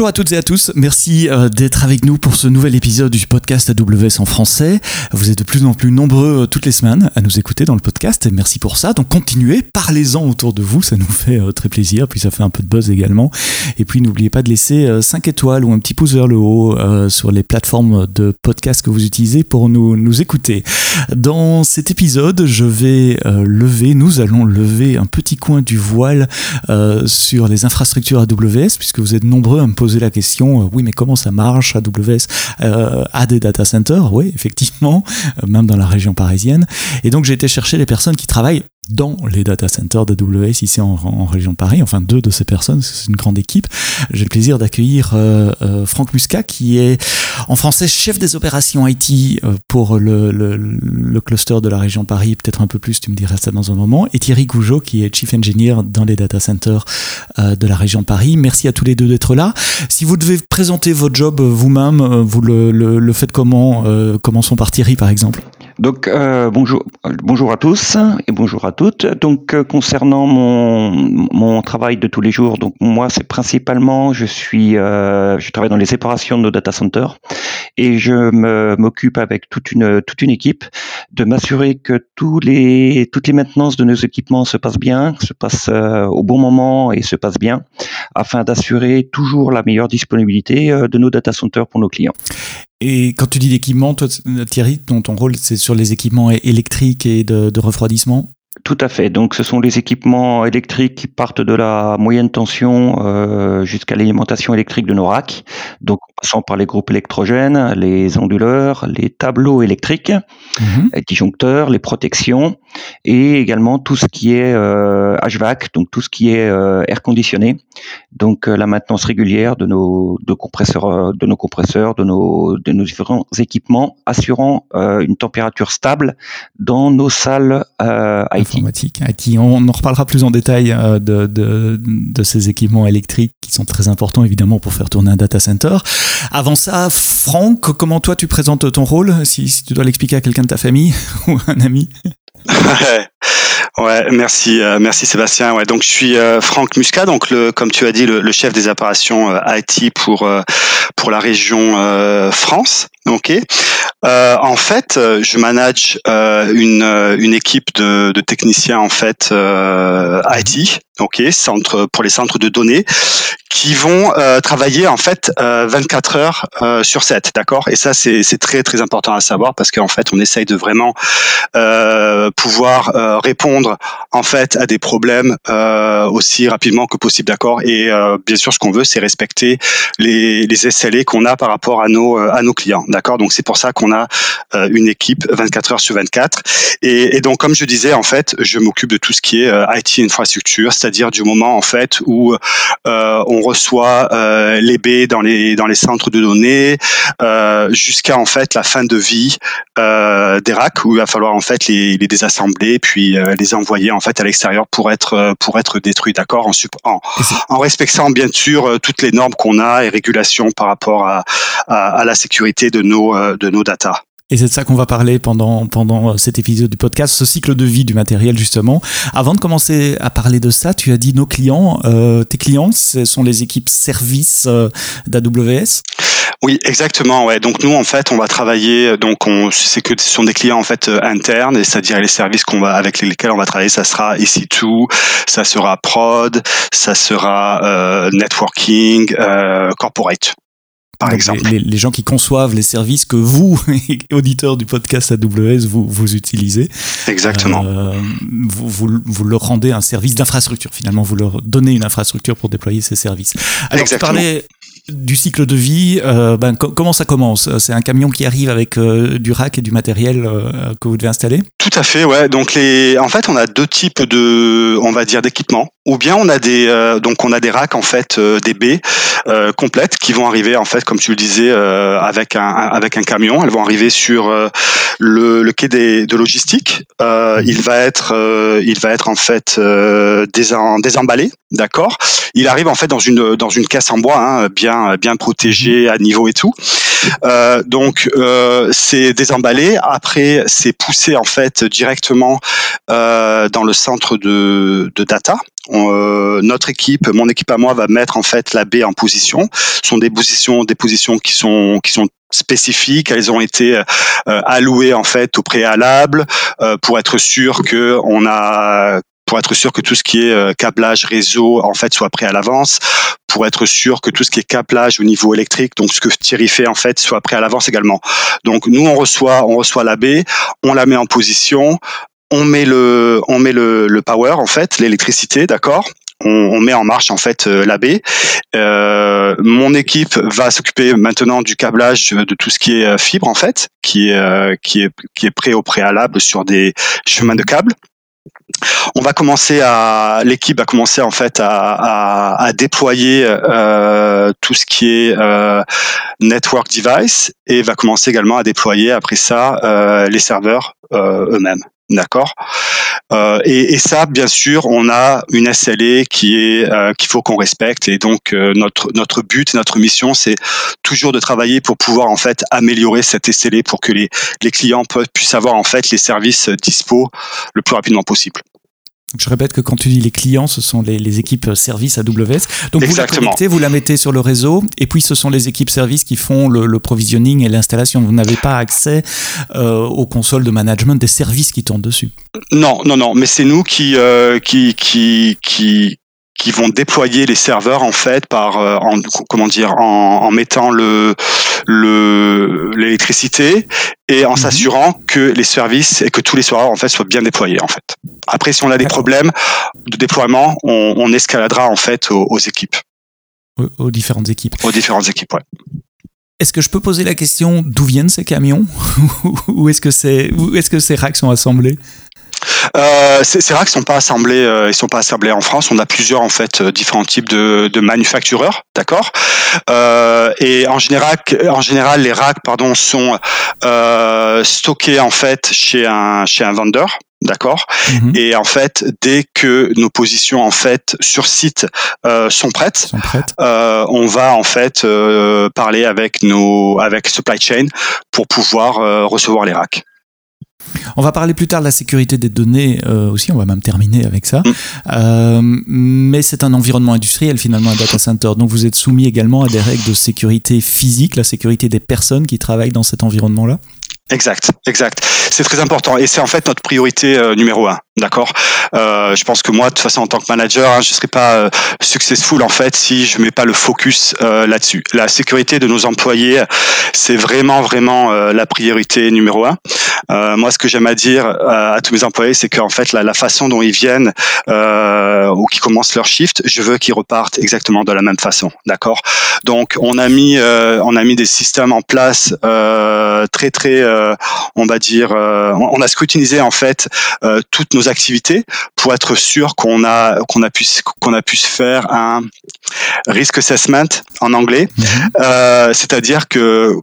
Bonjour à toutes et à tous, merci euh, d'être avec nous pour ce nouvel épisode du podcast AWS en français. Vous êtes de plus en plus nombreux euh, toutes les semaines à nous écouter dans le podcast et merci pour ça. Donc continuez, parlez-en autour de vous, ça nous fait euh, très plaisir, puis ça fait un peu de buzz également. Et puis n'oubliez pas de laisser 5 étoiles ou un petit pouce vers le haut sur les plateformes de podcast que vous utilisez pour nous, nous écouter. Dans cet épisode, je vais lever, nous allons lever un petit coin du voile sur les infrastructures AWS, puisque vous êtes nombreux à me poser la question, euh, oui, mais comment ça marche AWS euh, a des data centers Oui, effectivement, euh, même dans la région parisienne. Et donc j'ai été chercher les personnes qui travaillent dans les data centers d'AWS ici en, région Paris, enfin deux de ces personnes, c'est une grande équipe. J'ai le plaisir d'accueillir euh, euh, Franck Muscat qui est en français chef des opérations IT euh, pour le, le, cluster de la région Paris, peut-être un peu plus, tu me diras ça dans un moment, et Thierry Gougeot qui est chief engineer dans les data centers de la région Paris. Merci à tous les deux d'être là. Si vous devez présenter votre job vous-même, vous le, le, faites comment Commençons par Thierry par exemple. Donc euh, bonjour, bonjour à tous et bonjour à toutes. Donc euh, concernant mon, mon travail de tous les jours, donc moi c'est principalement je suis euh, je travaille dans les séparations de nos data centers et je m'occupe avec toute une toute une équipe de m'assurer que tous les toutes les maintenances de nos équipements se passent bien, se passent au bon moment et se passent bien, afin d'assurer toujours la meilleure disponibilité de nos data centers pour nos clients. Et quand tu dis l'équipement, toi, Thierry, ton, rôle, c'est sur les équipements électriques et de, de refroidissement? Tout à fait. Donc, ce sont les équipements électriques qui partent de la moyenne tension euh, jusqu'à l'alimentation électrique de nos racks. Donc, passant par les groupes électrogènes, les onduleurs, les tableaux électriques, mhm. les disjoncteurs, les protections, et également tout ce qui est euh, HVAC, donc tout ce qui est euh, air conditionné. Donc, euh, la maintenance régulière de nos de compresseurs, euh, de nos compresseurs, de nos de nos différents équipements, assurant une température stable dans nos salles IT informatique. On en reparlera plus en détail de, de, de, ces équipements électriques qui sont très importants évidemment pour faire tourner un data center. Avant ça, Franck, comment toi tu présentes ton rôle si, si tu dois l'expliquer à quelqu'un de ta famille ou un ami Ouais, merci, euh, merci Sébastien. Ouais, donc je suis euh, Franck Muscat, donc le, comme tu as dit, le, chef des opérations IT pour pour la région France. Ok. Euh, en fait, euh, je manage euh, une, une équipe de, de techniciens en fait euh, IT, ok, centre pour les centres de données, qui vont euh, travailler en fait 24 heures sur 7, d'accord? Et ça, c'est très très important à savoir parce qu'en fait, on essaye de vraiment pouvoir répondre en fait à des problèmes aussi rapidement que possible, d'accord? Et bien sûr, ce qu'on veut, c'est respecter les, les SLA qu'on a par rapport à nos à nos clients, d'accord. Donc c'est pour ça qu'on a euh, une équipe 24 heures sur 24. Et, et, donc, comme je disais, en fait, je m'occupe de tout ce qui est euh, IT infrastructure, c'est-à-dire du moment en fait où euh, on reçoit les baies dans les dans les centres de données jusqu'à en fait la fin de vie des racks où il va falloir en fait les, les désassembler puis les envoyer en fait à l'extérieur pour être pour être détruits, d'accord, en, en, en respectant bien sûr toutes les normes qu'on a et régulations par rapport à, à, à la sécurité de nos de nos data. Et c'est de ça qu'on va parler pendant, pendant cet épisode du podcast, ce cycle de vie du matériel justement. Avant de commencer à parler de ça, tu as dit nos clients. Euh, tes clients, ce sont les équipes services euh, d'AWS oui, exactement. Ouais. Donc nous, en fait, on va travailler. Donc, on c'est que ce sont des clients en fait euh, internes, et c'est-à-dire les services qu'on va avec lesquels on va travailler. Ça sera EC2, ça sera prod, ça sera euh, networking, euh, corporate par exemple. Les, gens qui conçoivent les services que vous, auditeurs du podcast AWS, vous, vous utilisez. Exactement. Euh, vous, vous, vous, leur rendez un service d'infrastructure, finalement, vous leur donnez une infrastructure pour déployer ces services. Alors, Exactement. tu parlais du cycle de vie, euh, ben, comment ça commence? C'est un camion qui arrive avec euh, du rack et du matériel que vous devez installer? Tout à fait, ouais. Donc les, en fait, on a deux types de, on va dire, d'équipements. Ou bien on a des, donc on a des racks en fait, des baies complètes qui vont arriver en fait, comme tu le disais, avec un, avec un camion. Elles vont arriver sur le, le, quai des, de logistique. Mhm. il va être, il va être en fait désemballé, d'accord? Il arrive en fait dans une dans une caisse en bois, hein, bien bien protégé à niveau et tout. Euh, donc euh, c'est désemballé. Après c'est poussé en fait directement euh, dans le centre de, de data, notre équipe, mon équipe à moi, va mettre en fait la baie en position. Ce sont des positions, des positions qui sont qui sont spécifiques. Elles ont été allouées en fait au préalable pour être sûr que on a pour être sûr que tout ce qui est euh, câblage réseau en fait soit prêt à l'avance, pour être sûr que tout ce qui est câblage au niveau électrique, donc ce que Thierry fait en fait, soit prêt à l'avance également. Donc nous on reçoit on reçoit la baie, on la met en position, on met le on met le, le power en fait, l'électricité, d'accord? On, met en marche en fait euh, la baie. Euh, mon équipe va s'occuper maintenant du câblage de tout ce qui est fibre en fait, qui est qui est qui est prêt au préalable sur des chemins de câbles on va commencer à l'équipe va commencer en fait à, déployer euh, tout ce qui est euh, network device et va commencer également à déployer après ça euh, les serveurs eux-mêmes. D'accord? Et, ça, bien sûr, on a une SLA qui est qu'il faut qu'on respecte. Et donc notre notre but, notre mission, c'est toujours de travailler pour pouvoir en fait améliorer cette SLA pour que les les clients puissent avoir en fait les services dispo le plus rapidement possible. Je répète que quand tu dis les clients, ce sont les, équipes euh, services AWS. Donc vous la connectez, vous la mettez sur le réseau, et puis ce sont les équipes services qui font le, provisioning et l'installation. Vous n'avez pas accès euh, aux consoles de management des services qui tournent dessus. Non, non, non. Mais c'est nous qui, euh, qui, qui, qui, qui vont déployer les serveurs en fait par euh, en, comment dire en, en mettant le le l'électricité et en mhm. s'assurant que les services et que tous les serveurs en fait soient bien déployés en fait. Après si on a des problèmes de déploiement, on, on escaladera en fait aux, équipes. Aux, différentes équipes. Aux différentes équipes, ouais. Est-ce que je peux poser la question d'où viennent ces camions? Ou est-ce que c'est est-ce que ces racks sont assemblés? Euh, ces racks sont pas assemblés, euh, ils sont pas assemblés en France. On a plusieurs en fait euh, différents types de, de manufactureurs, d'accord? Euh, et en général, en général, les racks, pardon, sont euh, stockés en fait chez un chez un vendeur. D'accord? Mhm. Et en fait, dès que nos positions en fait sur site euh, sont prêtes, sont prêtes. Euh, on va en fait euh, parler avec nos avec supply chain pour pouvoir recevoir les racks. On va parler plus tard de la sécurité des données euh, aussi, on va même terminer avec ça. Euh, mais c'est un environnement industriel finalement, un data center. Donc vous êtes soumis également à des règles de sécurité physique, la sécurité des personnes qui travaillent dans cet environnement-là Exact, exact. C'est très important et c'est en fait notre priorité euh, numéro un. D'accord? Euh, je pense que moi, de toute façon, en tant que manager, hein, je serais pas euh, successful en fait si je mets pas le focus euh, là-dessus. La sécurité de nos employés, c'est vraiment, vraiment euh, la priorité numéro un. moi, ce que j'aime à dire à tous mes employés, c'est qu'en fait, la, la, façon dont ils viennent ou qu'ils commencent leur shift, je veux qu'ils repartent exactement de la même façon. D'accord? Donc, on a mis, on a mis des systèmes en place très, très, on va dire, on a scrutinisé en fait toutes nos activités pour être sûr qu'on a qu'on a pu qu'on a pu se faire un risk assessment en anglais, euh, c'est-à-dire que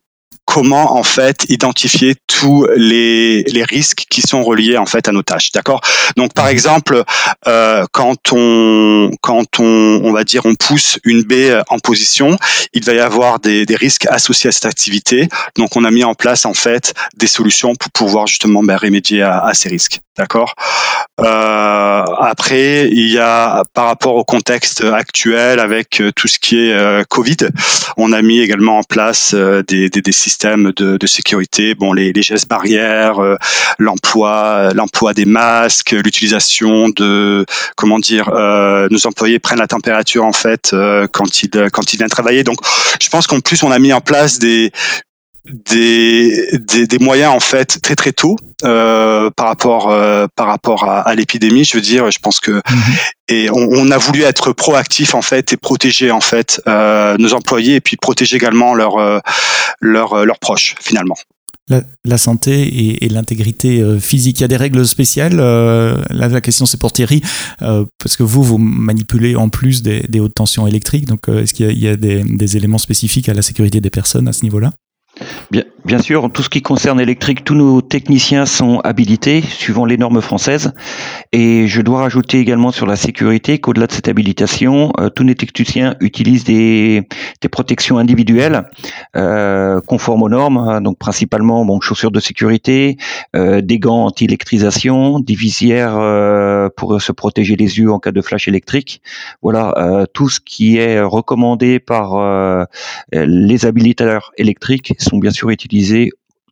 comment en fait identifier tous les, risques qui sont reliés en fait à nos tâches. D'accord? Donc par exemple, euh, quand on quand on on va dire on pousse une baie en position, il va y avoir des, risques associés à cette activité. Donc on a mis en place en fait des solutions pour pouvoir justement ben, remédier à, ces risques. D'accord? Euh, après, il y a par rapport au contexte actuel avec euh, tout ce qui est euh, Covid, on a mis également en place euh, des systèmes de, de, sécurité. Bon, les, les gestes barrières, l'emploi, l'emploi des masques, l'utilisation de comment dire, nos employés prennent la température en fait quand ils quand ils viennent travailler. Donc, je pense qu'en plus on a mis en place des des, des, des, moyens en fait très très tôt euh, par rapport euh, par rapport à, à l'épidémie je veux dire je pense que mhm. et on, on, a voulu être proactif en fait et protéger en fait euh, nos employés et puis protéger également leurs leurs leurs proches finalement la, la santé et, et l'intégrité physique. Il y a des règles spéciales. là, la question c'est pour Thierry, parce que vous, vous manipulez en plus des, des hautes tensions électriques. Donc, est-ce qu'il y a, il y a des, des, éléments spécifiques à la sécurité des personnes à ce niveau-là? Bien, Bien sûr, tout ce qui concerne l'électrique, tous nos techniciens sont habilités suivant les normes françaises. Et je dois rajouter également sur la sécurité qu'au-delà de cette habilitation, euh, tous les techniciens utilisent des, des protections individuelles euh, conformes aux normes, hein, donc principalement bon, chaussures de sécurité, euh, des gants anti-électrisation, des visières euh, pour se protéger les yeux en cas de flash électrique. Voilà, euh, tout ce qui est recommandé par les habilitateurs électriques sont bien sûr utilisés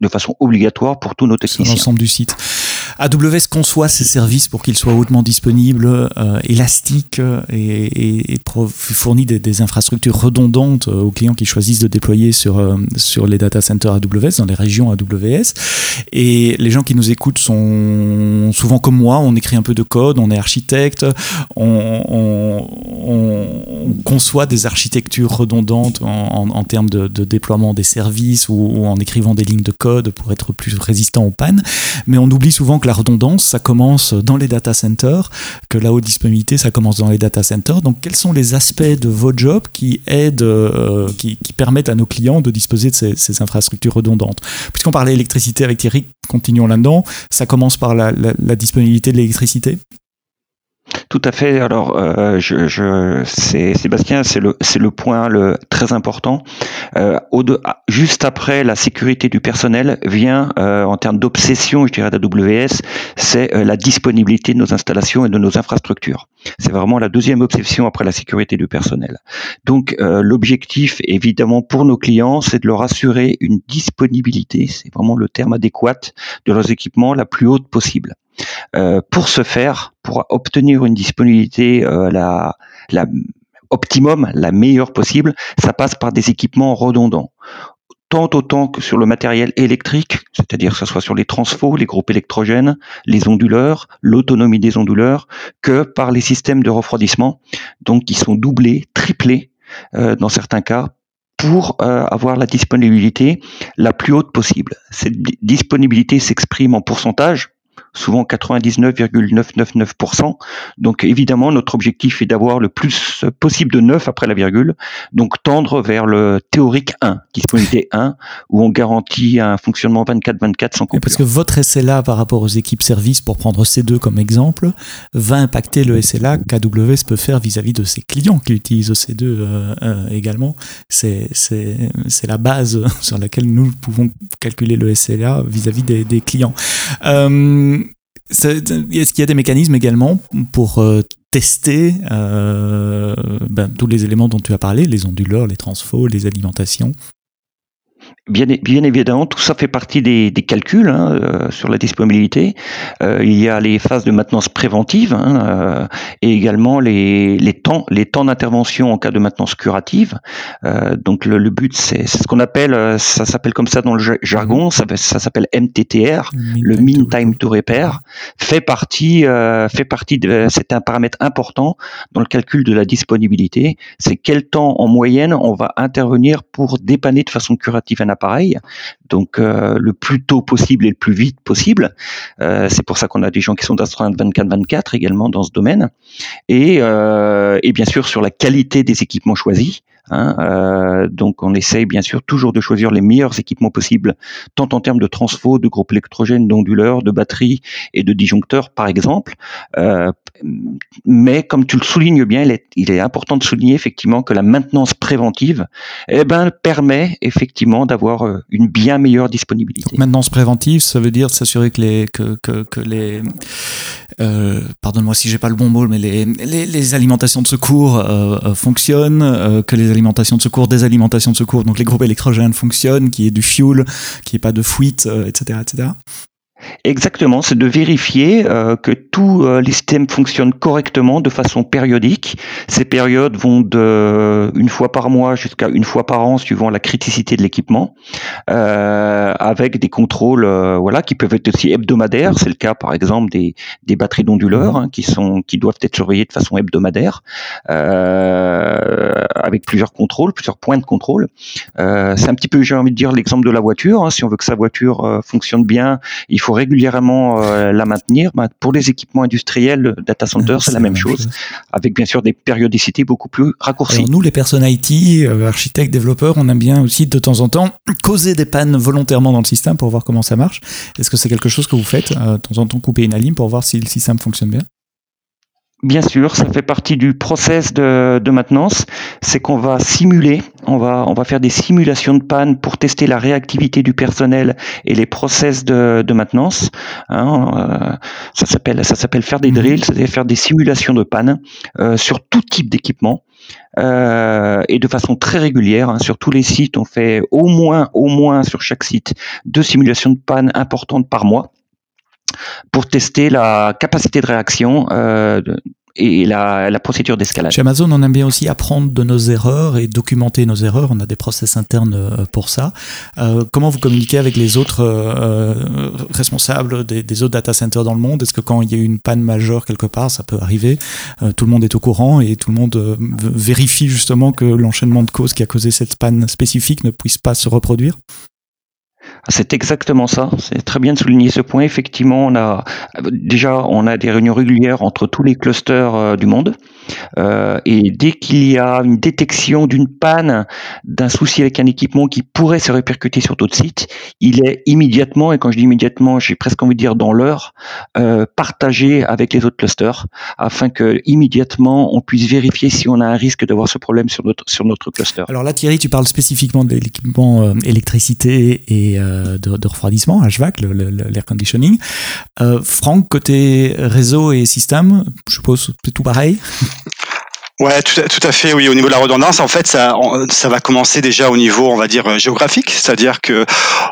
de façon obligatoire pour tous nos techniciens. Sur l'ensemble du site. AWS conçoit ses services pour qu'ils soient hautement disponibles, euh, élastiques et, et, et fournit des, infrastructures redondantes aux clients qui choisissent de déployer sur, euh, les data centers AWS, dans les régions AWS. Et les gens qui nous écoutent sont souvent comme moi, on écrit un peu de code, on est architecte, on, on, on conçoit des architectures redondantes en, termes de, déploiement des services ou, ou en écrivant des lignes de code pour être plus résistant aux pannes. Mais on oublie souvent que la redondance, ça commence dans les data centers, que la haute disponibilité, ça commence dans les data centers. Donc, quels sont les aspects de votre job qui aident, euh, qui, permettent à nos clients de disposer de ces, infrastructures redondantes? Puisqu'on parlait électricité avec Thierry, continuons là-dedans. Ça commence par la disponibilité de l'électricité tout à fait. Alors, euh, je, je c'est Sébastien, c'est le point très important. Euh, de, juste après la sécurité du personnel vient euh, en termes d'obsession, je dirais d'AWS, c'est euh, la disponibilité de nos installations et de nos infrastructures. C'est vraiment la deuxième obsession après la sécurité du personnel. Donc, l'objectif évidemment pour nos clients, c'est de leur assurer une disponibilité, c'est vraiment le terme adéquat de leurs équipements la plus haute possible. Euh, pour ce faire, pour obtenir une disponibilité euh, la, la optimum, la meilleure possible, ça passe par des équipements redondants tant autant que sur le matériel électrique, c'est-à-dire que ce soit sur les transfos, les groupes électrogènes, les onduleurs, l'autonomie des onduleurs, que par les systèmes de refroidissement, donc qui sont doublés, triplés euh, dans certains cas pour euh, avoir la disponibilité la plus haute possible. Cette disponibilité s'exprime en pourcentage, souvent 99,999%. Donc évidemment, notre objectif est d'avoir le plus possible de 9 après la virgule, donc tendre vers le théorique 1, disponibilité 1, où on garantit un fonctionnement 24-24 sans coupure. Parce que votre SLA par rapport aux équipes service, pour prendre C2 comme exemple, va impacter le SLA qu'AWS peut faire vis-à-vis -vis de ses clients qui utilisent C2 euh, euh, également. C'est la base sur laquelle nous pouvons calculer le SLA vis-à-vis -vis des, des clients. Euh, est-ce qu'il y a des mécanismes également pour euh, tester euh, ben, tous les éléments dont tu as parlé, les onduleurs, les transfos, les alimentations? Bien, bien, évidemment, tout ça fait partie des, des calculs hein, euh, sur la disponibilité. Euh, il y a les phases de maintenance préventive hein, euh, et également les, les temps, les temps d'intervention en cas de maintenance curative. Euh, donc le, le but, c'est ce qu'on appelle, euh, ça s'appelle comme ça dans le jargon, ça, ça s'appelle MTTR, mean le Mean Time to Repair, fait partie, fait partie de, c'est un paramètre important dans le calcul de la disponibilité. C'est quel temps en moyenne on va intervenir pour dépanner de façon curative un donc euh, le plus tôt possible et le plus vite possible. Euh, c'est pour ça qu'on a des gens qui sont astreintes 24-24 également dans ce domaine. Et, euh, et bien sûr sur la qualité des équipements choisis. Hein, euh, donc on essaye bien sûr toujours de choisir les meilleurs équipements possibles, tant en termes de transfo, de groupes électrogènes, d'onduleurs, de batteries et de disjoncteurs par exemple. Mais comme tu le soulignes bien, il est, important de souligner effectivement que la maintenance préventive eh ben, permet effectivement d'avoir euh, une bien meilleure disponibilité. Maintenance préventive, ça veut dire s'assurer que les, que, que, les euh, pardonne-moi si j'ai pas le bon mot, mais les, les, alimentations de secours euh, fonctionnent, que les alimentations de secours, des alimentations de secours, donc les groupes électrogènes fonctionnent, qu'il y ait du fuel, qu'il n'y ait pas de fuite, etc., etc. Exactement, c'est de vérifier euh, que tous euh, les systèmes fonctionnent correctement de façon périodique. Ces périodes vont de une fois par mois jusqu'à une fois par an, suivant la criticité de l'équipement, euh, avec des contrôles, euh, voilà, qui peuvent être aussi hebdomadaires. C'est le cas, par exemple, des, des batteries d'onduleurs hein, qui sont qui doivent être surveillées de façon hebdomadaire, euh, avec plusieurs contrôles, plusieurs points de contrôle. c'est un petit peu, j'ai envie de dire, l'exemple de la voiture. Hein. si on veut que sa voiture fonctionne bien, il faut régulièrement la maintenir. Ben, pour les équipements industriels, data center, c'est la même, chose, avec bien sûr des périodicités beaucoup plus raccourcies. Alors nous, les personnes IT, architectes, développeurs, on aime bien aussi de temps en temps causer des pannes volontairement dans le système pour voir comment ça marche. Est-ce que c'est quelque chose que vous faites de temps en temps couper une alim pour voir si le système fonctionne bien? Bien sûr, ça fait partie du process de, maintenance. C'est qu'on va simuler, on va, on va faire des simulations de panne pour tester la réactivité du personnel et les process de, maintenance. Hein, euh, ça s'appelle, ça s'appelle faire des mhm. drills, c'est-à-dire faire des simulations de panne euh, sur tout type d'équipement. Euh, et de façon très régulière hein, sur tous les sites. On fait au moins, au moins sur chaque site deux simulations de panne importantes par mois pour tester la capacité de réaction euh, et la, procédure d'escalade. Chez Amazon, on aime bien aussi apprendre de nos erreurs et documenter nos erreurs. On a des process internes euh, pour ça. Euh, comment vous communiquez avec les autres responsables des, des, autres data centers dans le monde? Est-ce que quand il y a une panne majeure quelque part, ça peut arriver, tout le monde est au courant et tout le monde vérifie justement que l'enchaînement de causes qui a causé cette panne spécifique ne puisse pas se reproduire? C'est exactement ça. C'est très bien de souligner ce point. Effectivement, on a déjà on a des réunions régulières entre tous les clusters euh, du monde. Euh, et dès qu'il y a une détection d'une panne, d'un souci avec un équipement qui pourrait se répercuter sur d'autres sites, il est immédiatement, et quand je dis immédiatement, j'ai presque envie de dire dans l'heure, euh, partagé avec les autres clusters, afin que immédiatement on puisse vérifier si on a un risque d'avoir ce problème sur notre sur notre cluster. Alors là, Thierry, tu parles spécifiquement de l'équipement euh, électricité et de, refroidissement, HVAC, l'air conditioning. Franck, côté réseau et système, je suppose c'est tout pareil Ouais, tout à, tout à, fait. Oui, au niveau de la redondance, en fait, ça, ça va commencer déjà au niveau, on va dire euh, géographique, c'est-à-dire que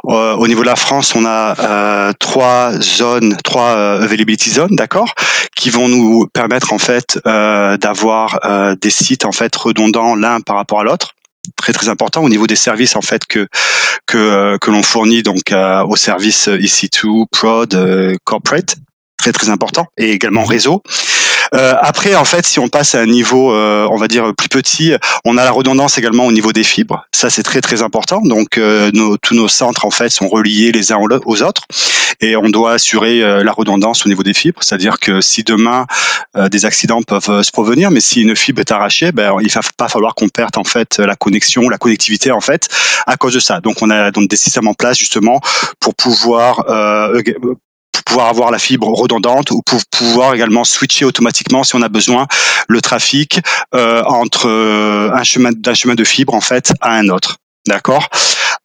euh, au niveau de la France, on a euh, trois zones, trois euh, availability zones, d'accord, qui vont nous permettre en fait d'avoir des sites en fait redondants l'un par rapport à l'autre. Très très important au niveau des services en fait que que que l'on fournit donc aux services EC2, prod, corporate. Très très important. Et également réseau euh, après, en fait, si on passe à un niveau, euh, on va dire plus petit, on a la redondance également au niveau des fibres. Ça, c'est très très important. Donc, euh, nos, tous nos centres en fait sont reliés les uns aux autres, et on doit assurer la redondance au niveau des fibres. C'est-à-dire que si demain des accidents peuvent se provenir, mais si une fibre est arrachée, ben, il va pas falloir qu'on perde en fait la connexion, la connectivité en fait à cause de ça. Donc, on a donc des systèmes en place justement pour pouvoir pouvoir avoir la fibre redondante ou pour pouvoir également switcher automatiquement si on a besoin le trafic euh, entre euh, un chemin d'un chemin de fibre en fait à un autre. D'accord?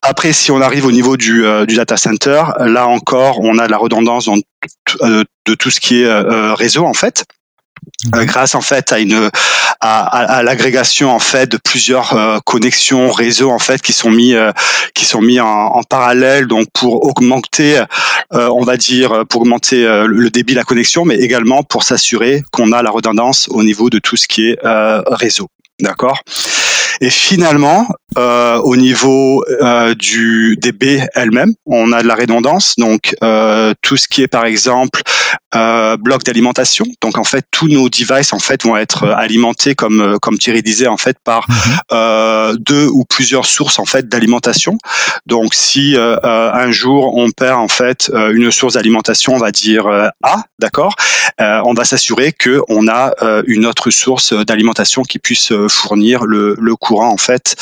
Après, si on arrive au niveau du, euh, du data center, là encore, on a la redondance dans, de tout ce qui est réseau en fait. Euh, grâce en fait à une à, à, l'agrégation en fait de plusieurs euh, connexions réseaux en fait qui sont mis euh, qui sont mis en, en, parallèle donc pour augmenter on va dire pour augmenter le débit de la connexion mais également pour s'assurer qu'on a la redondance au niveau de tout ce qui est réseau. D'accord? Et finalement, euh, au niveau euh, du des baies elles-mêmes, on a de la redondance. Donc euh, tout ce qui est par exemple euh, bloc d'alimentation. Donc en fait, tous nos devices en fait vont être alimentés comme comme Thierry disait en fait par mhm. euh, deux ou plusieurs sources en fait d'alimentation. Donc si euh, un jour on perd en fait une source d'alimentation, on va dire A, d'accord, on va s'assurer que on a une autre source d'alimentation qui puisse fournir le, le courant en fait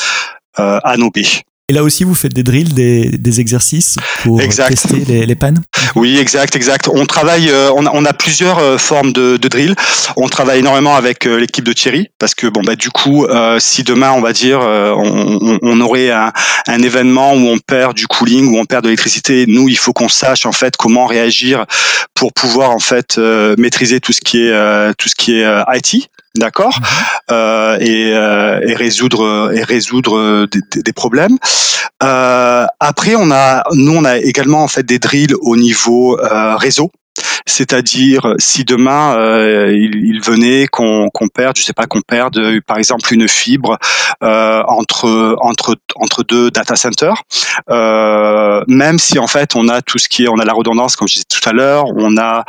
euh, à nos baies. Et là aussi, vous faites des drills, des, des exercices pour tester les, les, pannes Oui, exact, exact. On travaille, euh, on, a, on, a, plusieurs euh, formes de, de drills. On travaille énormément avec l'équipe de Thierry parce que bon bah du coup, si demain on va dire on, on, aurait un, un, événement où on perd du cooling, où on perd de l'électricité, nous il faut qu'on sache en fait comment réagir pour pouvoir en fait maîtriser tout ce qui est tout ce qui est IT d'accord, mhm. euh, et, euh, et, résoudre et résoudre des, des problèmes. Euh, après, on a, nous, on a également en fait des drills au niveau euh, réseau. C'est-à-dire si demain il, venait qu'on perde, je sais pas, qu'on perde par exemple une fibre entre entre entre deux data centers, même si en fait on a tout ce qui est, on a la redondance comme je disais tout à l'heure, on a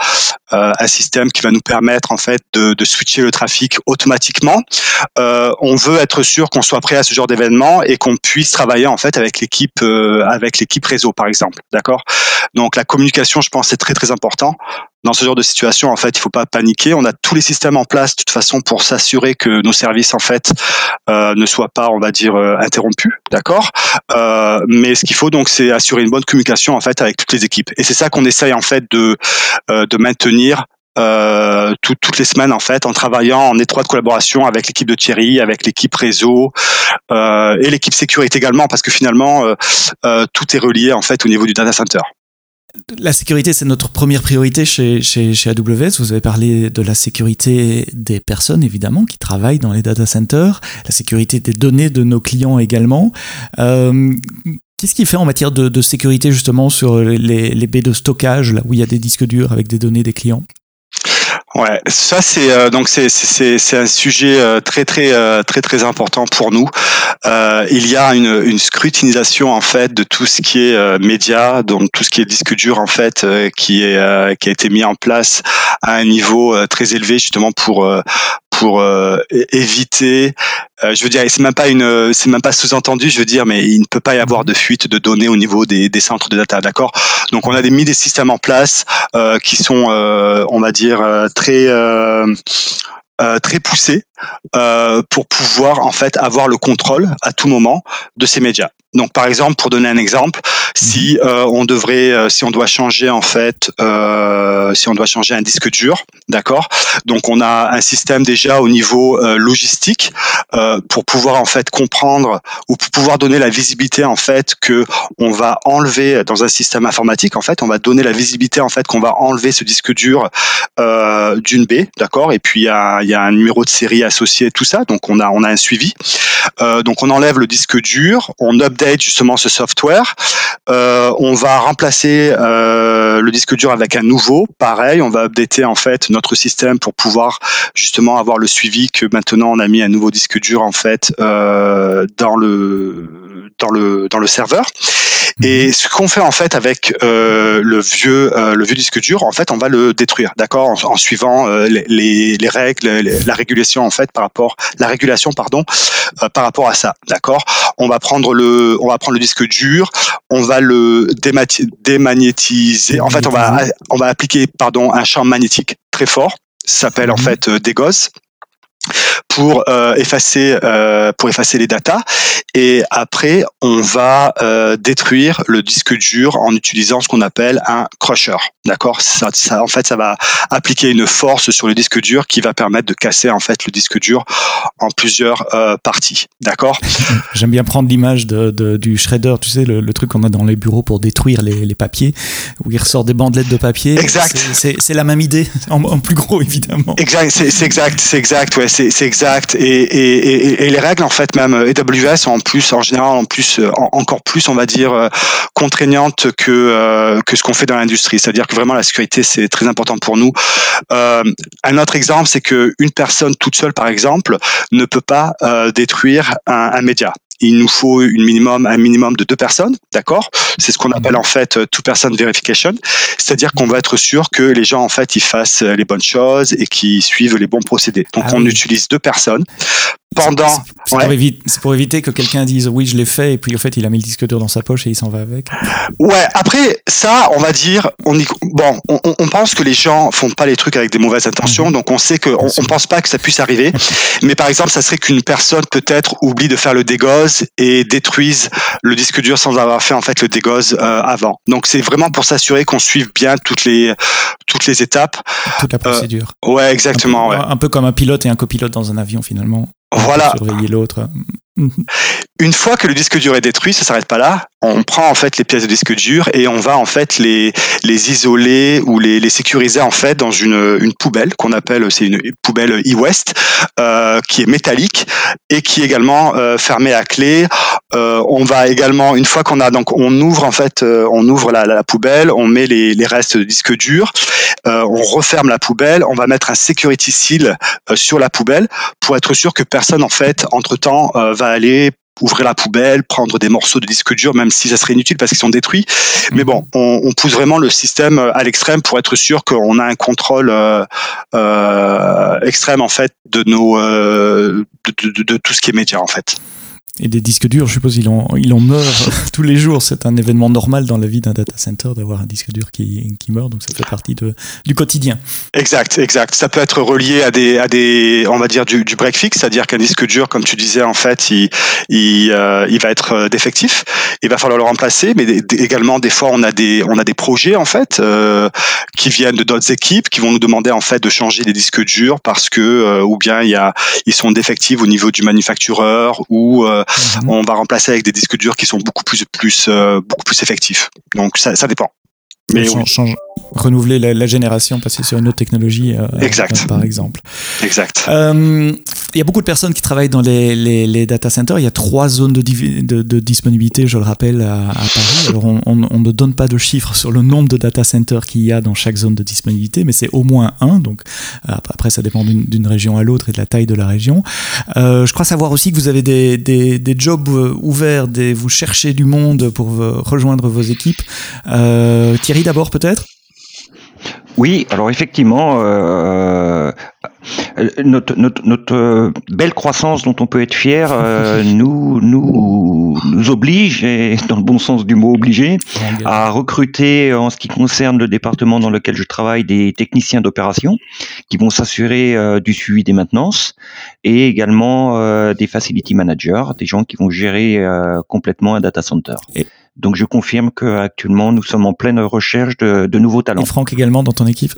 un système qui va nous permettre en fait de, de switcher le trafic automatiquement. on veut être sûr qu'on soit prêt à ce genre d'événement et qu'on puisse travailler en fait avec l'équipe euh, avec l'équipe réseau par exemple d'accord? Donc la communication je pense c'est très très important dans ce genre de situation en fait il faut pas paniquer. On a tous les systèmes en place de toute façon pour s'assurer que nos services en fait euh, ne soient pas on va dire euh, interrompus d'accord? Euh, mais ce qu'il faut donc c'est assurer une bonne communication en fait avec toutes les équipes. Et c'est ça qu'on essaye en fait de euh, de maintenir euh, toutes les semaines en fait en travaillant en étroite collaboration avec l'équipe de Thierry, avec l'équipe réseau euh, et l'équipe sécurité également parce que finalement euh, tout est relié en fait au niveau du data center. La sécurité, c'est notre première priorité chez, chez, chez, AWS. Vous avez parlé de la sécurité des personnes, évidemment, qui travaillent dans les data centers, la sécurité des données de nos clients également. Qu'est-ce qui fait en matière de, de, sécurité, justement, sur les, les baies de stockage, là où il y a des disques durs avec des données des clients? Ouais, ça c'est euh, donc c'est c'est c'est un sujet euh, très très euh, très très important pour nous. il y a une une scrutinisation en fait de tout ce qui est média, donc tout ce qui est disque dur en fait qui est qui a été mis en place à un niveau très élevé justement pour pour éviter euh, je veux dire, c'est même pas une, c'est même pas sous-entendu. Je veux dire, mais il ne peut pas y avoir de fuite de données au niveau des, des centres de data, d'accord? Donc, on a mis des systèmes en place euh, qui sont, euh, on va dire, euh, très euh, très poussés pour pouvoir en fait avoir le contrôle à tout moment de ces médias. Donc, par exemple, pour donner un exemple, si mhm. euh, on devrait, euh, si on doit changer en fait, euh, si on doit changer un disque dur, d'accord. Donc, on a un système déjà au niveau euh, logistique euh, pour pouvoir en fait comprendre ou pour pouvoir donner la visibilité en fait que on va enlever dans un système informatique. En fait, on va donner la visibilité en fait qu'on va enlever ce disque dur d'une baie, d'accord. Et puis il y a, y a, un numéro de série associé, tout ça. Donc, on a on a un suivi. donc, on enlève le disque dur, on up update justement ce software. Euh, on va remplacer euh, le disque dur avec un nouveau. Pareil, on va updater en fait notre système pour pouvoir justement avoir le suivi que maintenant on a mis un nouveau disque dur en fait euh, dans le dans le dans le serveur. Et mhm. ce qu'on fait en fait avec euh, le vieux euh, le vieux disque dur, en fait, on va le détruire, d'accord, en, suivant euh, les, les, règles, la régulation en fait par rapport la régulation pardon par rapport à ça, d'accord. On va prendre le on va prendre le disque dur, on va le démagnétiser. En fait, on va on va appliquer pardon un champ magnétique très fort. Ça s'appelle en mhm. fait des gosses pour euh, effacer euh, pour effacer les datas et après on va euh, détruire le disque dur en utilisant ce qu'on appelle un crusher d'accord ça, ça, en fait ça va appliquer une force sur le disque dur qui va permettre de casser en fait le disque dur en plusieurs parties. D'accord? J'aime bien prendre l'image de, de, du shredder tu sais le, le truc qu'on a dans les bureaux pour détruire les, les, papiers où il ressort des bandelettes de papier. Exact. C'est la même idée en, en, plus gros évidemment. Exact c'est exact c'est exact ouais c'est exact. Et, et, et, les règles, en fait, même AWS en plus, en général, en plus, euh, encore plus, on va dire, euh, contraignantes que euh, que ce qu'on fait dans l'industrie. C'est-à-dire que vraiment la sécurité, c'est très important pour nous. un autre exemple, c'est que une personne toute seule, par exemple, ne peut pas détruire un, un média il nous faut une minimum, un minimum de deux personnes, d'accord? C'est ce qu'on appelle en fait two-person verification, c'est-à-dire qu'on va être sûr que les gens en fait ils fassent les bonnes choses et qu'ils suivent les bons procédés. Donc ah on utilise deux personnes pendant. C'est pour, pour, éviter que quelqu'un dise oui, je l'ai fait, et puis en fait, il a mis le disque dur dans sa poche et il s'en va avec. Ouais, après, ça, on va dire, on y, bon, on, on, pense que les gens font pas les trucs avec des mauvaises intentions, mhm. donc on sait que, on, on, pense pas que ça puisse arriver. mais par exemple, ça serait qu'une personne peut-être oublie de faire le dégoze et détruise le disque dur sans avoir fait en fait le dégoze euh, avant. Donc c'est vraiment pour s'assurer qu'on suive bien toutes les toutes les étapes. Toute la procédure. Euh, ouais, exactement. Un peu, ouais. un peu comme un pilote et un copilote dans un avion finalement. Voilà. Surveiller l'autre. Une fois que le disque dur est détruit, ça s'arrête pas là. On prend en fait les pièces de disque dur et on va en fait les les isoler ou les, les sécuriser en fait dans une, une poubelle qu'on appelle c'est une poubelle e-west euh, qui est métallique et qui est également euh, fermée à clé. Euh, on va également une fois qu'on a donc on ouvre en fait on ouvre la, la, poubelle, on met les, les restes de disque dur, on referme la poubelle, on va mettre un security seal sur la poubelle pour être sûr que personne en fait entre temps va aller ouvrir la poubelle, prendre des morceaux de disque dur, même si ça serait inutile parce qu'ils sont détruits. Mais bon, on, on, pousse vraiment le système à l'extrême pour être sûr qu'on a un contrôle euh, euh, extrême en fait de nos euh, de, de, de, tout ce qui est média en fait. Et des disques durs, je suppose, il en, il en meurt tous les jours. C'est un événement normal dans la vie d'un data center d'avoir un disque dur qui, qui meurt, donc ça fait partie de, du quotidien. Exact, exact. Ça peut être relié à des, à des on va dire, du, du break fix, c'est-à-dire qu'un disque dur, comme tu disais, en fait, il, il, euh, il va être défectif. Il va falloir le remplacer, mais également, des fois, on a des, on a des projets, en fait, euh, qui viennent de d'autres équipes, qui vont nous demander, en fait, de changer des disques durs parce que, euh, ou bien il y a, ils sont défectifs au niveau du manufactureur ou Mmh. On va remplacer avec des disques durs qui sont beaucoup plus, plus, euh, beaucoup plus effectifs. Donc ça, ça dépend. Mais change, renouveler la, la, génération, passer sur une autre technologie, euh, exact. Euh, par exemple. Exact. Euh, il y a beaucoup de personnes qui travaillent dans les, les, les data centers. Il y a trois zones de, de, de disponibilité, je le rappelle, à, à Paris. Alors, on, on, on, ne donne pas de chiffres sur le nombre de data centers qu'il y a dans chaque zone de disponibilité, mais c'est au moins un. Donc, après, ça dépend d'une région à l'autre et de la taille de la région. Euh, je crois savoir aussi que vous avez des, des, des jobs ouverts, des, vous cherchez du monde pour rejoindre vos équipes. Thierry, d'abord, peut-être? Oui, alors effectivement, euh, notre, notre, notre, belle croissance dont on peut être fier euh, nous, nous, nous oblige, et dans le bon sens du mot obligé, à recruter en ce qui concerne le département dans lequel je travaille des techniciens d'opération qui vont s'assurer euh, du suivi des maintenances et également euh, des facility managers, des gens qui vont gérer euh, complètement un data center. Et donc je confirme qu'actuellement nous sommes en pleine recherche de, de nouveaux talents. Et Franck également dans ton équipe?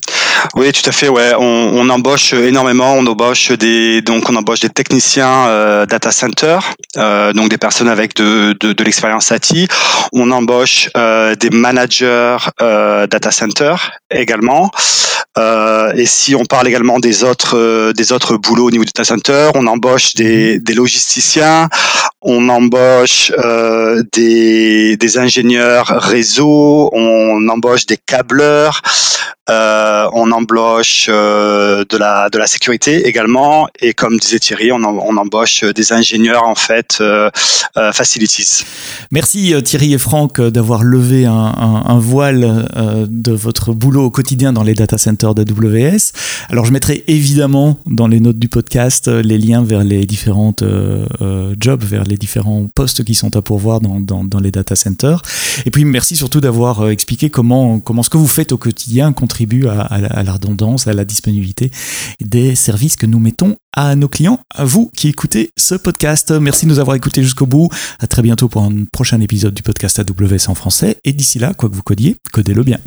Oui, tout à fait. Ouais, on, on, embauche énormément. On embauche des donc on embauche des techniciens euh, data center, euh, donc des personnes avec de, de, de l'expérience ATI. On embauche euh, des managers euh, data center également. Euh, et si on parle également des autres des autres boulots au niveau du data center, on embauche des, des logisticiens, on embauche des, des ingénieurs réseau, on embauche des câbleurs. Euh, on embauche euh, de la de la sécurité également et comme disait Thierry, on, embauche des ingénieurs en fait euh, facilities. Merci Thierry et Franck d'avoir levé un, un voile de votre boulot au quotidien dans les data centers d'AWS. Alors je mettrai évidemment dans les notes du podcast les liens vers les différentes jobs, vers les différents postes qui sont à pourvoir dans, dans, les data centers. Et puis merci surtout d'avoir expliqué comment comment ce que vous faites au quotidien contribue à, à, à, la redondance, à la disponibilité des services que nous mettons à nos clients, à vous qui écoutez ce podcast. Merci de nous avoir écoutés jusqu'au bout. À très bientôt pour un prochain épisode du podcast AWS en français. Et d'ici là, quoi que vous codiez, codez-le bien.